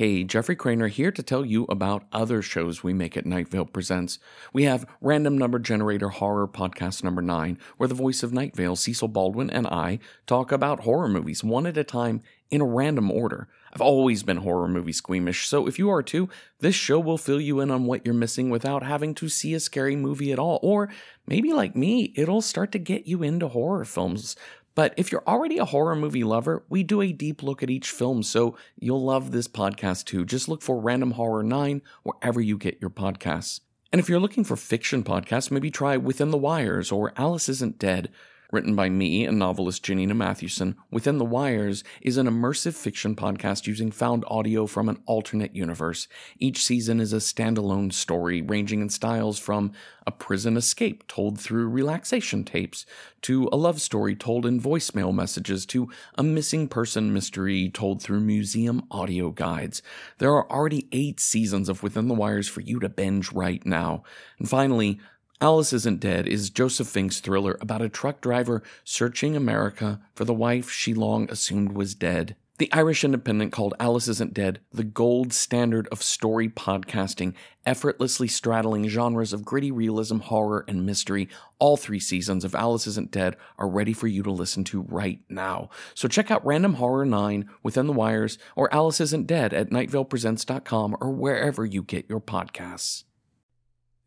Hey, Jeffrey Cranor here to tell you about other shows we make at Night Vale Presents. We have Random Number Generator Horror Podcast number 9, where the voice of Night Vale, Cecil Baldwin, and I talk about horror movies one at a time in a random order. I've always been horror movie squeamish, so if you are too, this show will fill you in on what you're missing without having to see a scary movie at all. Or maybe like me, it'll start to get you into horror films. But if you're already a horror movie lover, we do a deep look at each film, so you'll love this podcast too. Just look for Random Horror 9 wherever you get your podcasts. And if you're looking for fiction podcasts, maybe try Within the Wires or Alice Isn't Dead. Written by me and novelist Janina Matthewson, Within the Wires is an immersive fiction podcast using found audio from an alternate universe. Each season is a standalone story ranging in styles from a prison escape told through relaxation tapes, to a love story told in voicemail messages, to a missing person mystery told through museum audio guides. There are already eight seasons of Within the Wires for you to binge right now. And finally, Alice Isn't Dead is Joseph Fink's thriller about a truck driver searching America for the wife she long assumed was dead. The Irish Independent called Alice Isn't Dead the gold standard of story podcasting, effortlessly straddling genres of gritty realism, horror, and mystery. All three seasons of Alice Isn't Dead are ready for you to listen to right now. So check out Random Horror 9 Within the Wires or Alice Isn't Dead at nightvalepresents.com or wherever you get your podcasts.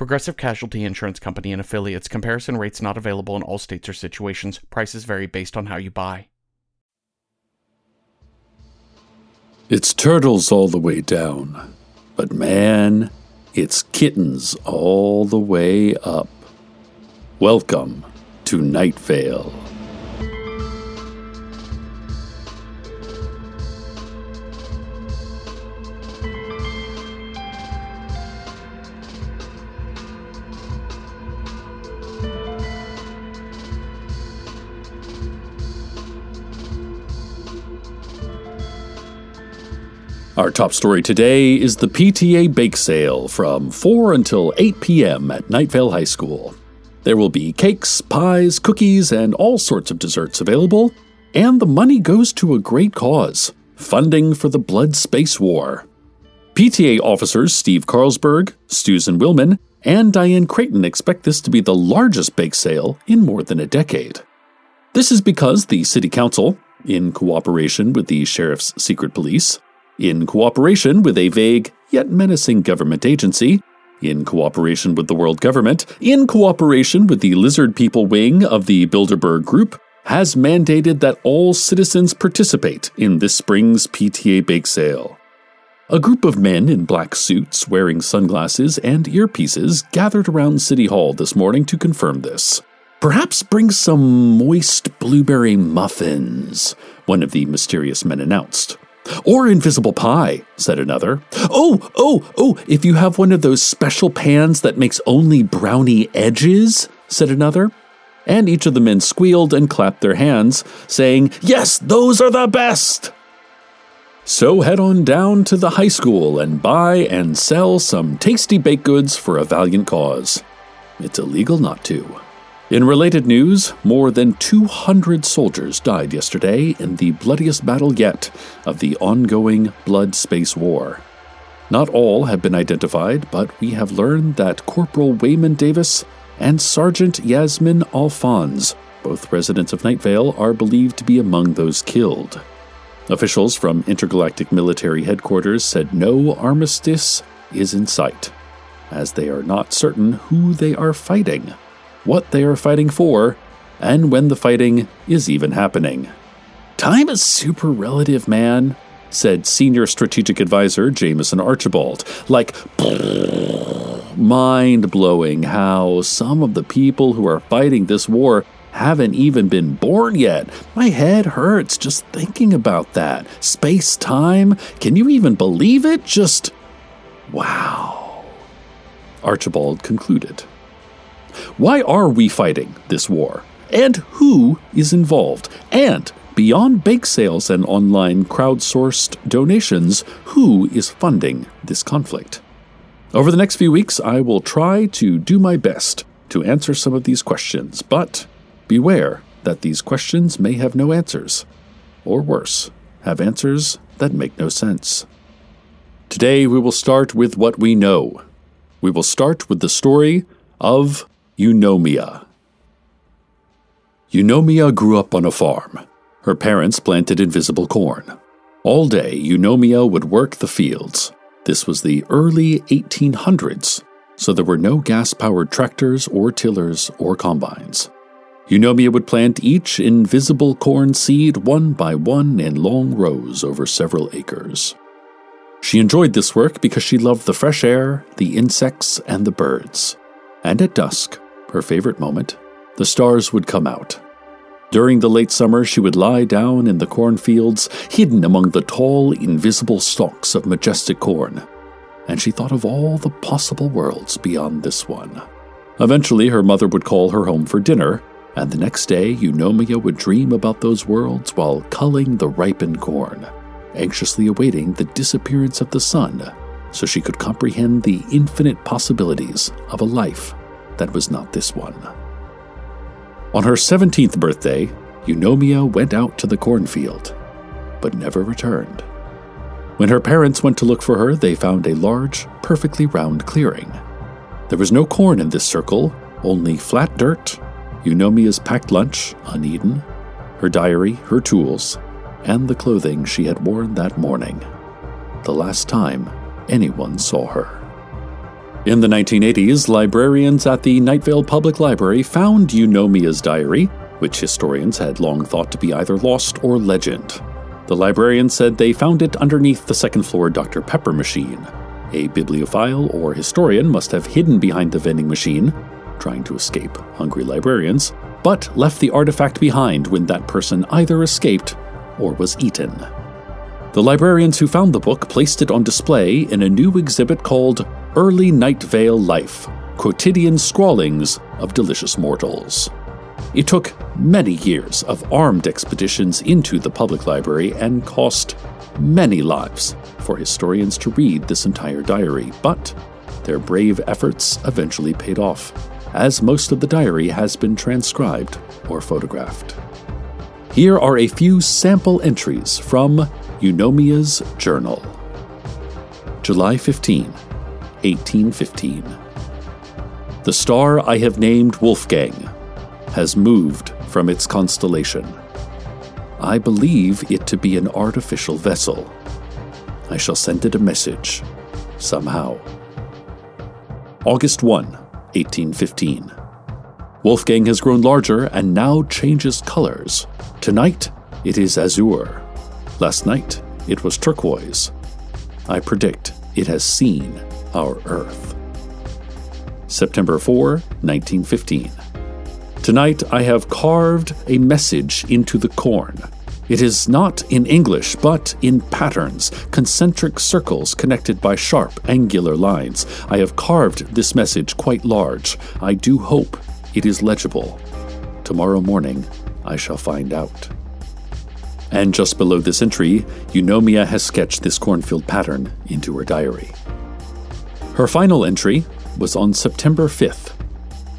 Progressive Casualty Insurance Company and affiliates. Comparison rates not available in all states or situations. Prices vary based on how you buy. It's turtles all the way down, but man, it's kittens all the way up. Welcome to Night Vale. Our top story today is the PTA Bake Sale from 4 until 8 p.m. at Nightvale High School. There will be cakes, pies, cookies, and all sorts of desserts available, and the money goes to a great cause funding for the Blood Space War. PTA officers Steve Carlsberg, Susan Willman, and Diane Creighton expect this to be the largest bake sale in more than a decade. This is because the City Council, in cooperation with the Sheriff's Secret Police, in cooperation with a vague yet menacing government agency, in cooperation with the world government, in cooperation with the lizard people wing of the Bilderberg Group, has mandated that all citizens participate in this spring's PTA bake sale. A group of men in black suits wearing sunglasses and earpieces gathered around City Hall this morning to confirm this. Perhaps bring some moist blueberry muffins, one of the mysterious men announced. Or invisible pie, said another. Oh, oh, oh, if you have one of those special pans that makes only brownie edges, said another. And each of the men squealed and clapped their hands, saying, Yes, those are the best! So head on down to the high school and buy and sell some tasty baked goods for a valiant cause. It's illegal not to. In related news, more than 200 soldiers died yesterday in the bloodiest battle yet of the ongoing Blood Space War. Not all have been identified, but we have learned that Corporal Wayman Davis and Sergeant Yasmin Alphonse, both residents of Nightvale, are believed to be among those killed. Officials from Intergalactic Military Headquarters said no armistice is in sight, as they are not certain who they are fighting what they are fighting for, and when the fighting is even happening. Time is super relative, man, said Senior Strategic Advisor Jameson Archibald. Like, mind blowing how some of the people who are fighting this war haven't even been born yet. My head hurts just thinking about that. Space time? Can you even believe it? Just wow. Archibald concluded. Why are we fighting this war? And who is involved? And beyond bake sales and online crowdsourced donations, who is funding this conflict? Over the next few weeks, I will try to do my best to answer some of these questions, but beware that these questions may have no answers, or worse, have answers that make no sense. Today, we will start with what we know. We will start with the story of Eunomia. Eunomia grew up on a farm. Her parents planted invisible corn. All day, Eunomia would work the fields. This was the early 1800s, so there were no gas powered tractors or tillers or combines. Eunomia would plant each invisible corn seed one by one in long rows over several acres. She enjoyed this work because she loved the fresh air, the insects, and the birds. And at dusk, her favorite moment, the stars would come out. During the late summer, she would lie down in the cornfields, hidden among the tall, invisible stalks of majestic corn, and she thought of all the possible worlds beyond this one. Eventually, her mother would call her home for dinner, and the next day, Eunomia would dream about those worlds while culling the ripened corn, anxiously awaiting the disappearance of the sun so she could comprehend the infinite possibilities of a life that was not this one. On her 17th birthday, Eunomia went out to the cornfield, but never returned. When her parents went to look for her, they found a large, perfectly round clearing. There was no corn in this circle, only flat dirt, Eunomia's packed lunch, uneaten, her diary, her tools, and the clothing she had worn that morning. The last time anyone saw her. In the 1980s, librarians at the Nightvale Public Library found Eunomia's diary, which historians had long thought to be either lost or legend. The librarians said they found it underneath the second floor Dr. Pepper machine. A bibliophile or historian must have hidden behind the vending machine, trying to escape hungry librarians, but left the artifact behind when that person either escaped or was eaten. The librarians who found the book placed it on display in a new exhibit called Early Night Vale Life Quotidian Scrawlings of Delicious Mortals. It took many years of armed expeditions into the public library and cost many lives for historians to read this entire diary, but their brave efforts eventually paid off, as most of the diary has been transcribed or photographed. Here are a few sample entries from Eunomia's Journal. July 15, 1815. The star I have named Wolfgang has moved from its constellation. I believe it to be an artificial vessel. I shall send it a message, somehow. August 1, 1815. Wolfgang has grown larger and now changes colors. Tonight, it is azure. Last night, it was turquoise. I predict it has seen our Earth. September 4, 1915. Tonight, I have carved a message into the corn. It is not in English, but in patterns, concentric circles connected by sharp, angular lines. I have carved this message quite large. I do hope it is legible. Tomorrow morning, I shall find out. And just below this entry, Eunomia has sketched this cornfield pattern into her diary. Her final entry was on September 5th.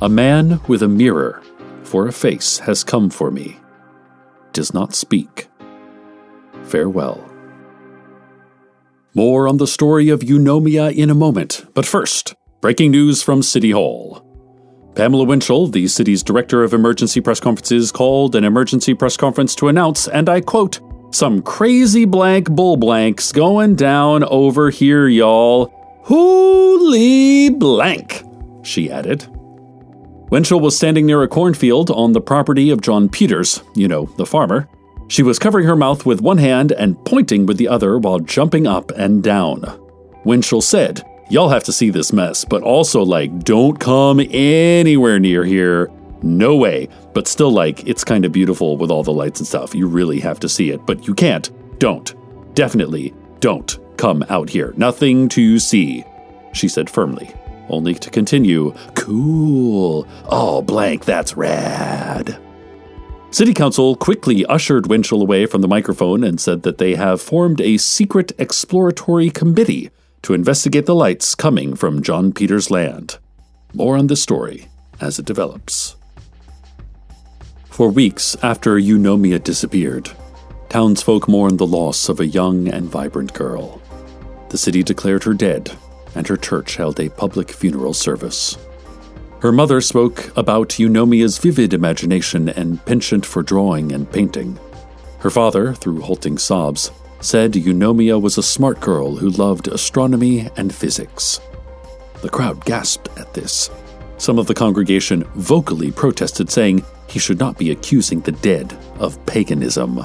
A man with a mirror for a face has come for me. Does not speak. Farewell. More on the story of Eunomia in a moment, but first, breaking news from City Hall. Pamela Winchell, the city's director of emergency press conferences, called an emergency press conference to announce, and I quote, some crazy blank bull blanks going down over here, y'all. Holy blank, she added. Winchell was standing near a cornfield on the property of John Peters, you know, the farmer. She was covering her mouth with one hand and pointing with the other while jumping up and down. Winchell said, Y'all have to see this mess, but also, like, don't come anywhere near here. No way. But still, like, it's kind of beautiful with all the lights and stuff. You really have to see it, but you can't. Don't. Definitely don't come out here. Nothing to see, she said firmly, only to continue, Cool. Oh, blank, that's rad. City Council quickly ushered Winchell away from the microphone and said that they have formed a secret exploratory committee to investigate the lights coming from John Peters' land. More on this story as it develops. For weeks after Eunomia disappeared, townsfolk mourned the loss of a young and vibrant girl. The city declared her dead, and her church held a public funeral service. Her mother spoke about Eunomia's vivid imagination and penchant for drawing and painting. Her father, through halting sobs, said Eunomia was a smart girl who loved astronomy and physics. The crowd gasped at this. Some of the congregation vocally protested, saying he should not be accusing the dead of paganism.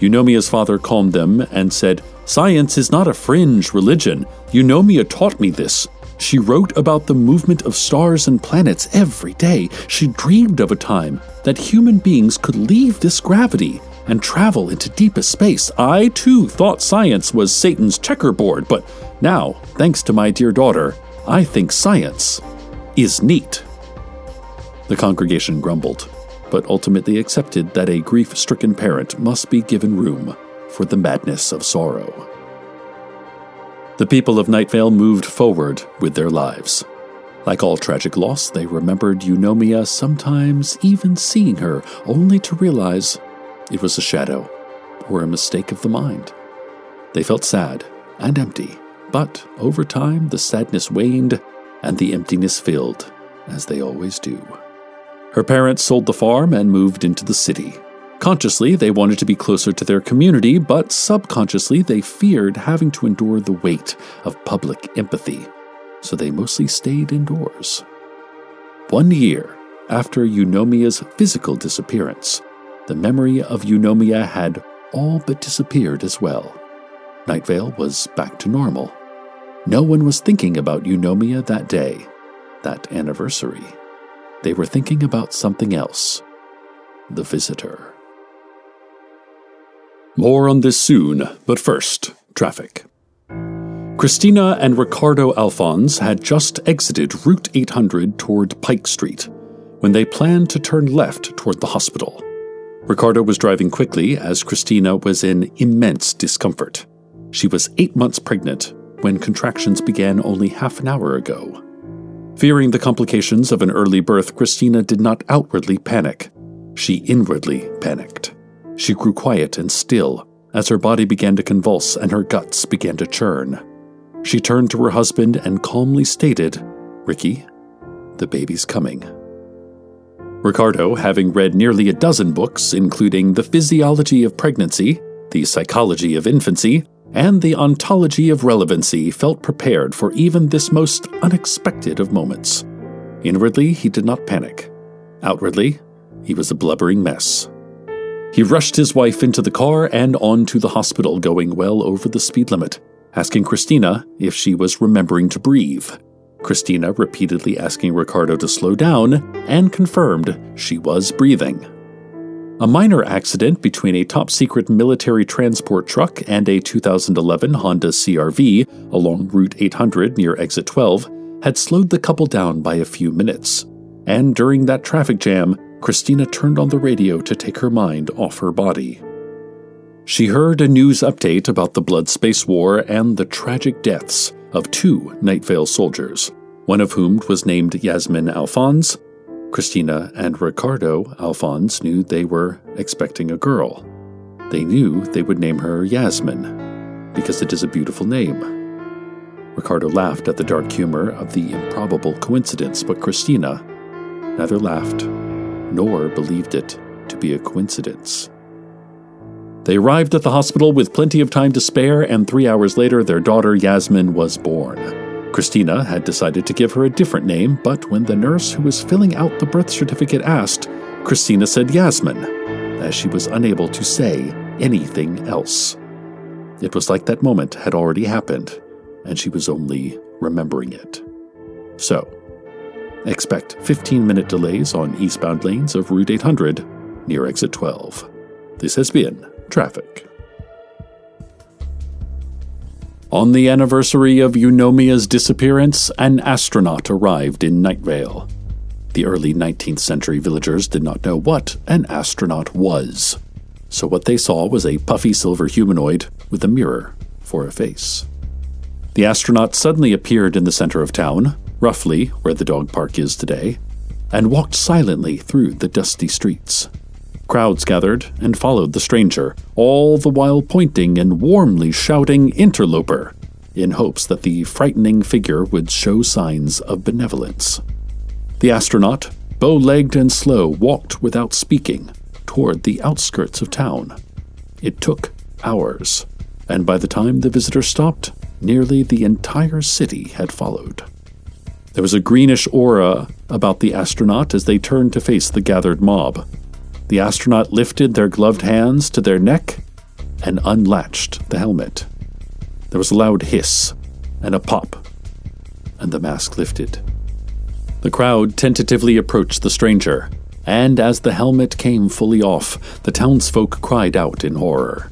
Eunomia's father calmed them and said, Science is not a fringe religion. Eunomia taught me this. She wrote about the movement of stars and planets every day. She dreamed of a time that human beings could leave this gravity and travel into deepest space. I too thought science was Satan's checkerboard, but now, thanks to my dear daughter, I think science is neat. The congregation grumbled, but ultimately accepted that a grief stricken parent must be given room for the madness of sorrow. The people of Nightvale moved forward with their lives. Like all tragic loss, they remembered Eunomia, sometimes even seeing her, only to realize it was a shadow or a mistake of the mind. They felt sad and empty, but over time the sadness waned and the emptiness filled, as they always do. Her parents sold the farm and moved into the city. Consciously, they wanted to be closer to their community, but subconsciously, they feared having to endure the weight of public empathy, so they mostly stayed indoors. One year after Eunomia's physical disappearance, the memory of Eunomia had all but disappeared as well. Night Vale was back to normal. No one was thinking about Eunomia that day, that anniversary. They were thinking about something else the visitor. More on this soon, but first, traffic. Christina and Ricardo Alphonse had just exited Route 800 toward Pike Street when they planned to turn left toward the hospital. Ricardo was driving quickly as Christina was in immense discomfort. She was eight months pregnant when contractions began only half an hour ago. Fearing the complications of an early birth, Christina did not outwardly panic. She inwardly panicked. She grew quiet and still as her body began to convulse and her guts began to churn. She turned to her husband and calmly stated, Ricky, the baby's coming. Ricardo, having read nearly a dozen books, including The Physiology of Pregnancy, The Psychology of Infancy, and The Ontology of Relevancy, felt prepared for even this most unexpected of moments. Inwardly, he did not panic. Outwardly, he was a blubbering mess. He rushed his wife into the car and on to the hospital, going well over the speed limit, asking Christina if she was remembering to breathe. Christina repeatedly asking Ricardo to slow down and confirmed she was breathing. A minor accident between a top secret military transport truck and a 2011 Honda CRV along Route 800 near Exit 12 had slowed the couple down by a few minutes. And during that traffic jam, Christina turned on the radio to take her mind off her body. She heard a news update about the Blood Space War and the tragic deaths of two Night Vale soldiers, one of whom was named Yasmin Alphonse. Christina and Ricardo Alphonse knew they were expecting a girl. They knew they would name her Yasmin, because it is a beautiful name. Ricardo laughed at the dark humor of the improbable coincidence, but Christina neither laughed nor believed it to be a coincidence. They arrived at the hospital with plenty of time to spare, and three hours later, their daughter Yasmin was born. Christina had decided to give her a different name, but when the nurse who was filling out the birth certificate asked, Christina said Yasmin, as she was unable to say anything else. It was like that moment had already happened, and she was only remembering it. So, Expect 15 minute delays on eastbound lanes of Route 800 near exit 12. This has been Traffic. On the anniversary of Eunomia's disappearance, an astronaut arrived in Nightvale. The early 19th century villagers did not know what an astronaut was, so what they saw was a puffy silver humanoid with a mirror for a face. The astronaut suddenly appeared in the center of town, roughly where the dog park is today, and walked silently through the dusty streets. Crowds gathered and followed the stranger, all the while pointing and warmly shouting interloper, in hopes that the frightening figure would show signs of benevolence. The astronaut, bow legged and slow, walked without speaking toward the outskirts of town. It took hours, and by the time the visitor stopped, nearly the entire city had followed. There was a greenish aura about the astronaut as they turned to face the gathered mob. The astronaut lifted their gloved hands to their neck and unlatched the helmet. There was a loud hiss and a pop, and the mask lifted. The crowd tentatively approached the stranger, and as the helmet came fully off, the townsfolk cried out in horror.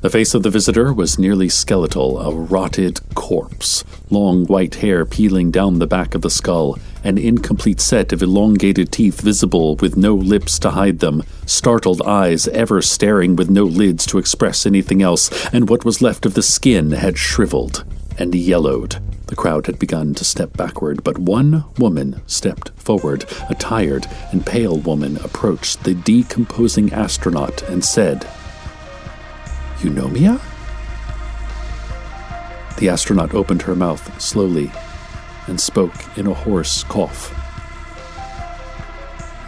The face of the visitor was nearly skeletal, a rotted corpse, long white hair peeling down the back of the skull, an incomplete set of elongated teeth visible with no lips to hide them, startled eyes ever staring with no lids to express anything else, and what was left of the skin had shriveled and yellowed. The crowd had begun to step backward, but one woman stepped forward. A tired and pale woman approached the decomposing astronaut and said, Eunomia? The astronaut opened her mouth slowly and spoke in a hoarse cough.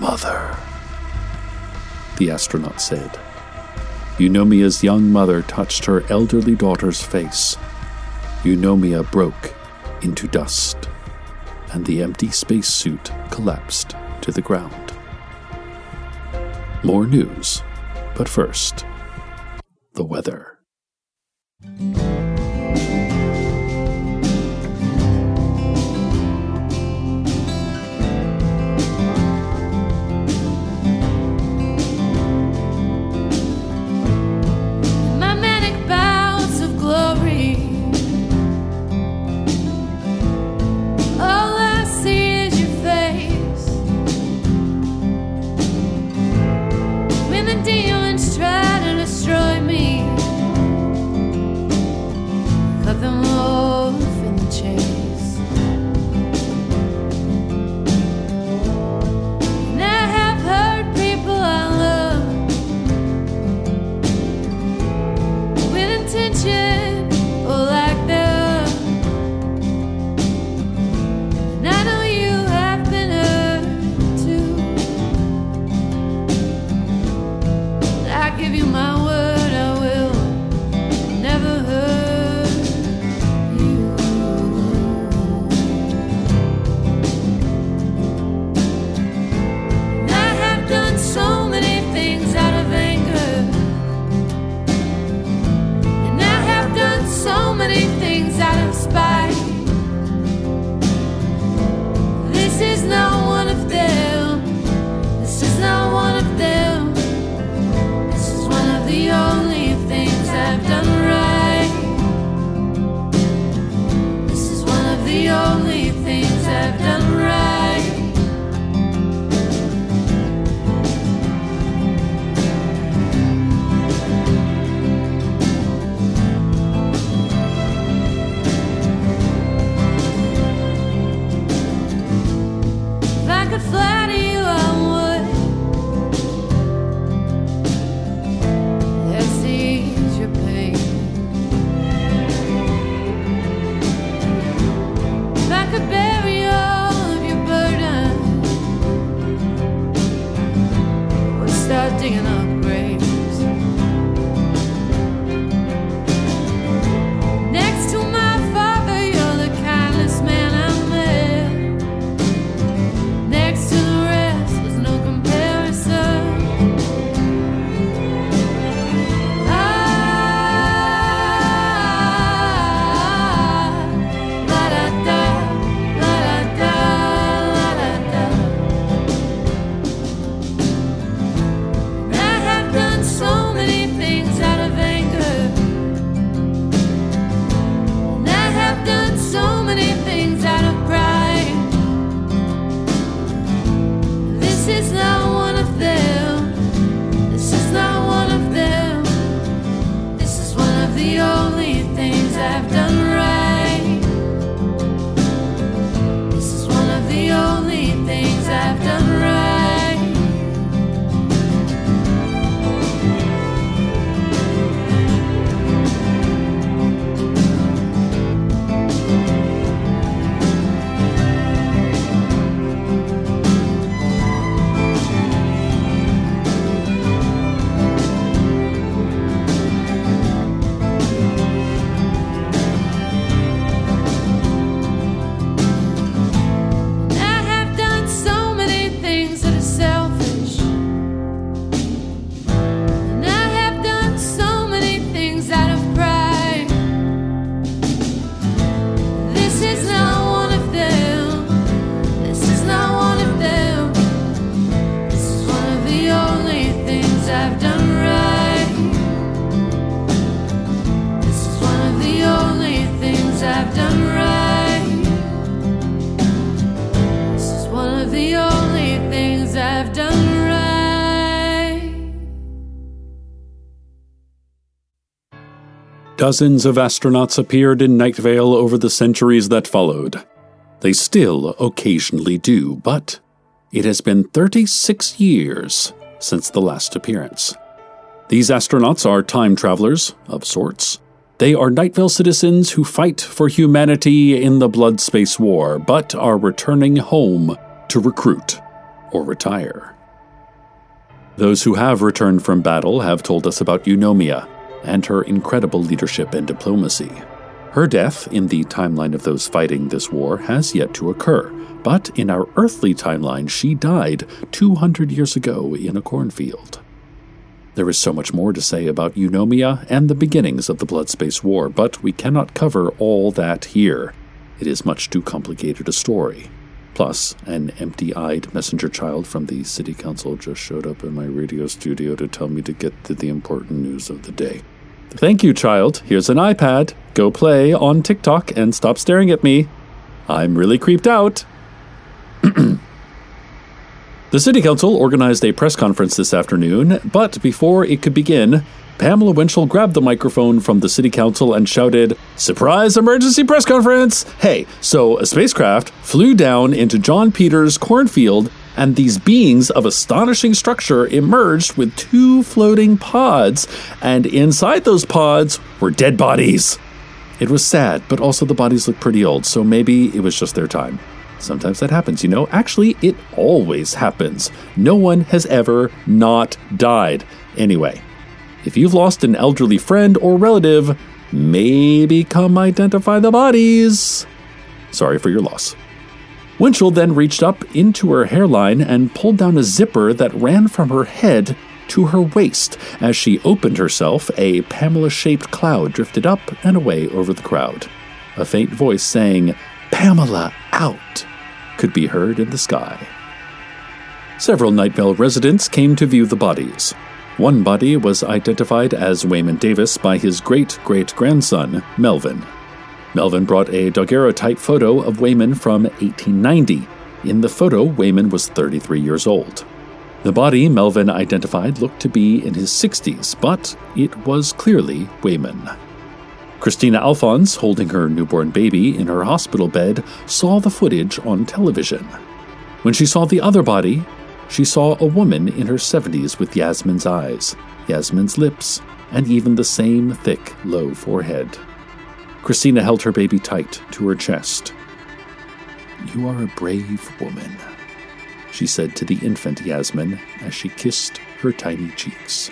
Mother, the astronaut said. Eunomia's young mother touched her elderly daughter's face. Eunomia broke into dust, and the empty spacesuit collapsed to the ground. More news, but first, the weather. the best. I've done Dozens of astronauts appeared in Night Vale over the centuries that followed. They still occasionally do, but it has been 36 years since the last appearance. These astronauts are time travelers, of sorts. They are Night Vale citizens who fight for humanity in the Blood Space War, but are returning home to recruit or retire. Those who have returned from battle have told us about Eunomia and her incredible leadership and diplomacy. Her death in the timeline of those fighting this war has yet to occur, but in our earthly timeline, she died 200 years ago in a cornfield. There is so much more to say about Eunomia and the beginnings of the Bloodspace War, but we cannot cover all that here. It is much too complicated a story. Plus, an empty eyed messenger child from the city council just showed up in my radio studio to tell me to get to the important news of the day. Thank you, child. Here's an iPad. Go play on TikTok and stop staring at me. I'm really creeped out. the City Council organized a press conference this afternoon, but before it could begin, Pamela Winchell grabbed the microphone from the City Council and shouted, Surprise emergency press conference! Hey, so a spacecraft flew down into John Peters' cornfield and these beings of astonishing structure emerged with two floating pods, and inside those pods were dead bodies. It was sad, but also the bodies looked pretty old, so maybe it was just their time. Sometimes that happens, you know. Actually, it always happens. No one has ever not died. Anyway, if you've lost an elderly friend or relative, maybe come identify the bodies. Sorry for your loss. Winchell then reached up into her hairline and pulled down a zipper that ran from her head to her waist. As she opened herself, a Pamela shaped cloud drifted up and away over the crowd. A faint voice saying, Pamela out, could be heard in the sky. Several Night Vale residents came to view the bodies. One body was identified as Wayman Davis by his great great grandson, Melvin. Melvin brought a daguerreotype photo of Wayman from 1890. In the photo, Wayman was 33 years old. The body Melvin identified looked to be in his 60s, but it was clearly Wayman. Christina Alphonse, holding her newborn baby in her hospital bed, saw the footage on television. When she saw the other body, she saw a woman in her 70s with Yasmin's eyes, Yasmin's lips, and even the same thick, low forehead. Christina held her baby tight to her chest. You are a brave woman, she said to the infant Yasmin as she kissed her tiny cheeks.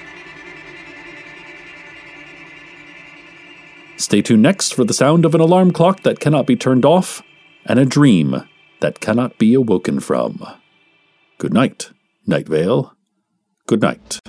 Stay tuned next for the sound of an alarm clock that cannot be turned off and a dream that cannot be awoken from. Good night, Night Vale. Good night.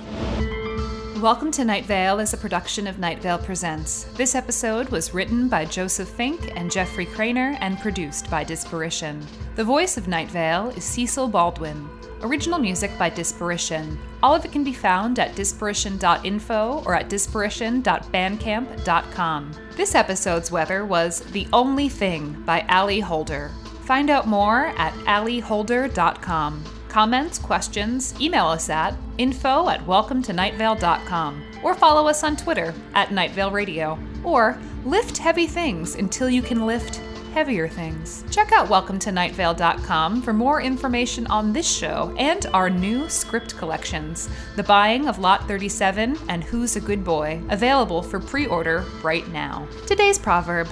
Welcome to Night Vale is a production of Night Vale Presents. This episode was written by Joseph Fink and Jeffrey Cranor and produced by Disparition. The voice of Night Vale is Cecil Baldwin. Original music by Disparition. All of it can be found at disparition.info or at disparition.bandcamp.com. This episode's weather was The Only Thing by Ali Holder. Find out more at aliholder.com. Comments, questions, email us at info at welcometonightvale.com or follow us on Twitter at Nightvale Radio or lift heavy things until you can lift heavier things. Check out welcometonightvale.com for more information on this show and our new script collections, The Buying of Lot 37 and Who's a Good Boy, available for pre-order right now. Today's proverb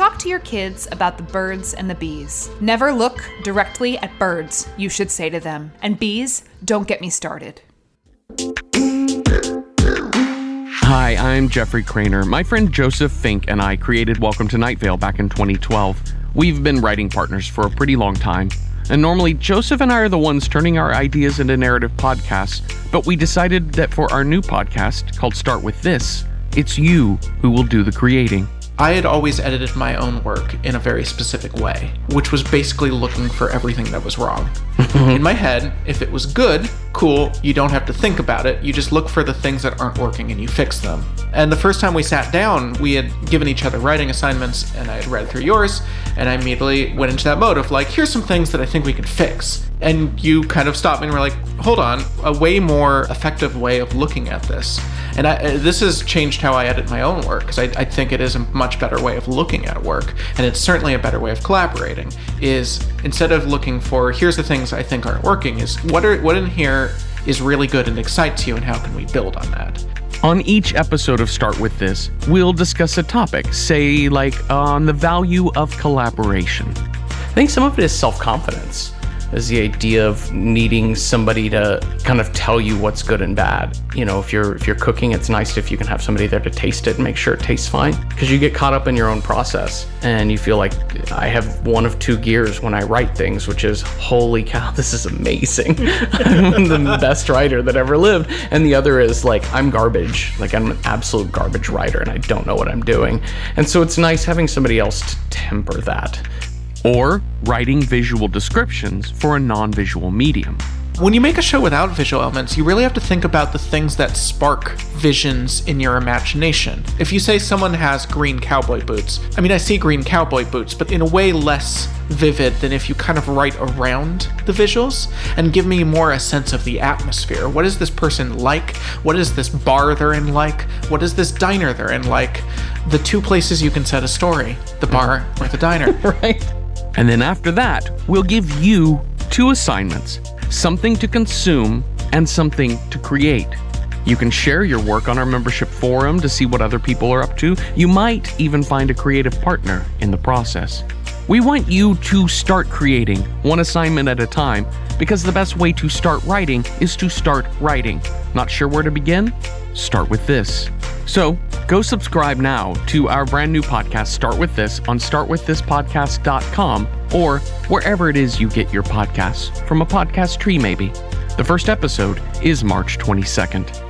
Talk to your kids about the birds and the bees. Never look directly at birds, you should say to them. And bees, don't get me started. Hi, I'm Jeffrey Cranor. My friend Joseph Fink and I created Welcome to Night Vale back in 2012. We've been writing partners for a pretty long time. And normally, Joseph and I are the ones turning our ideas into narrative podcasts, but we decided that for our new podcast called Start With This, it's you who will do the creating. I had always edited my own work in a very specific way, which was basically looking for everything that was wrong. Mm-hmm. in my head, if it was good, cool, you don't have to think about it, you just look for the things that aren't working and you fix them. And the first time we sat down, we had given each other writing assignments, and I had read through yours, and I immediately went into that mode of like, here's some things that I think we can fix. And you kind of stopped me and were like, hold on, a way more effective way of looking at this. And I, uh, this has changed how I edit my own work because I, I think it is a much better way of looking at work, and it's certainly a better way of collaborating. Is instead of looking for here's the things I think aren't working, is what are what in here is really good and excites you, and how can we build on that? On each episode of Start With This, we'll discuss a topic, say, like on the value of collaboration. I think some of it is self confidence is the idea of needing somebody to kind of tell you what's good and bad. You know, if you're if you're cooking, it's nice if you can have somebody there to taste it and make sure it tastes fine because you get caught up in your own process and you feel like I have one of two gears when I write things, which is holy cow, this is amazing. I'm the best writer that ever lived. And the other is like I'm garbage. Like I'm an absolute garbage writer and I don't know what I'm doing. And so it's nice having somebody else to temper that or writing visual descriptions for a non visual medium. When you make a show without visual elements, you really have to think about the things that spark visions in your imagination. If you say someone has green cowboy boots, I mean, I see green cowboy boots, but in a way less vivid than if you kind of write around the visuals and give me more a sense of the atmosphere. What is this person like? What is this bar they're in like? What is this diner they're in like? The two places you can set a story the bar or the diner. right. And then after that, we'll give you two assignments something to consume and something to create. You can share your work on our membership forum to see what other people are up to. You might even find a creative partner in the process. We want you to start creating one assignment at a time because the best way to start writing is to start writing. Not sure where to begin? Start with this. So go subscribe now to our brand new podcast, Start With This, on startwiththispodcast.com or wherever it is you get your podcasts, from a podcast tree maybe. The first episode is March 22nd.